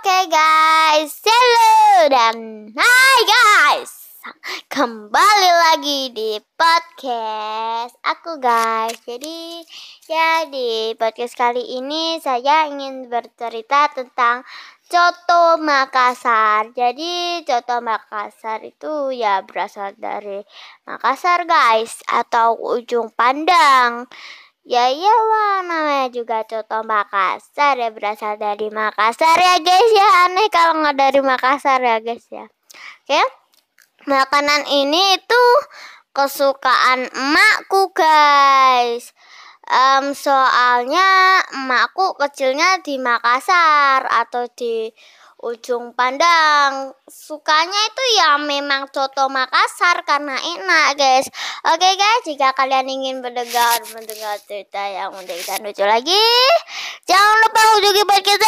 Oke guys, hello dan hai guys. Kembali lagi di podcast aku guys. Jadi ya di podcast kali ini saya ingin bercerita tentang Coto Makassar. Jadi Coto Makassar itu ya berasal dari Makassar guys atau ujung pandang. Ya iyalah namanya juga coto Makassar ya berasal dari Makassar ya guys ya aneh kalau nggak dari Makassar ya guys ya. Oke makanan ini itu kesukaan emakku guys. Um, soalnya emakku kecilnya di Makassar atau di ujung pandang. Sukanya itu ya memang coto Makassar karena enak guys. Oke guys jika kalian ingin mendengar mendengar cerita yang unik dan lucu lagi jangan lupa kunjungi podcast